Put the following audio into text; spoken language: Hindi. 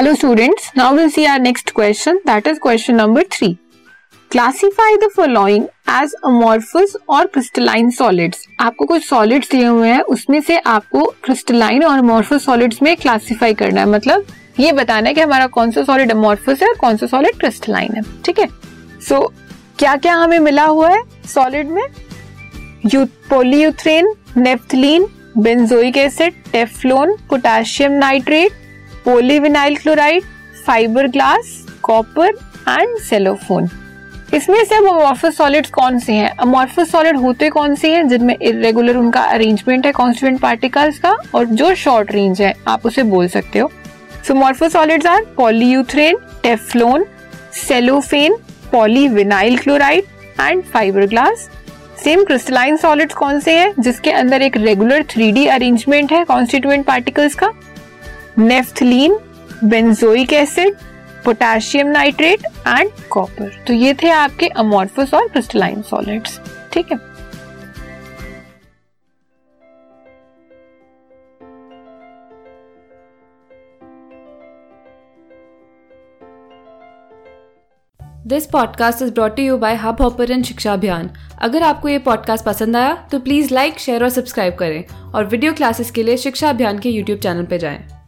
Hello students now will see our next question that is question number three classify the following as amorphous और क्रिस्टलाइन सॉलिड्स आपको कुछ सॉलिड्स दिए हुए हैं, उसमें से आपको क्रिस्टलाइन और अमोर्फस सॉलिड्स में क्लासिफाई करना है। मतलब ये बताना है कि हमारा कौन सा सॉलिड अमोर्फस है और कौन सा सॉलिड क्रिस्टलाइन है। ठीक है? सो क्या क्या हमें मिला हुआ है सॉलिड में? Polyurethane naphthalene benzoic acid Teflon potassium nitrate polyvinyl chloride fibre glass copper and cellophane इसमें से अमॉर्फस सॉलिड्स कौन से हैं? अमॉर्फस सॉलिड होते कौन से हैं, जिनमें इरेगुलर उनका अरेंजमेंट है कॉन्स्टिट्यूएंट पार्टिकल्स का, और जो शॉर्ट रेंज है, आप उसे बोल सकते हो। So amorphous solids are polyurethane Teflon cellophane polyvinyl chloride and fibre glass same crystalline solids कौन से हैं, जिसके अंदर एक रेगुलर थ्री अरेंजमेंट है कॉन्स्टिट्यूएंट पार्टिकल्स का? Naphthalene, benzoic acid, potassium nitrate and copper तो ये थे आपके अमोर्फस और क्रिस्टलाइन सॉलिड्स ठीक है? This podcast is brought you by Hubhopper शिक्षा अभियान अगर आपको ये पॉडकास्ट पसंद आया तो प्लीज़ लाइक शेयर और सब्सक्राइब करें और वीडियो क्लासेस के लिए शिक्षा अभियान के यूट्यूब चैनल पर जाएँ।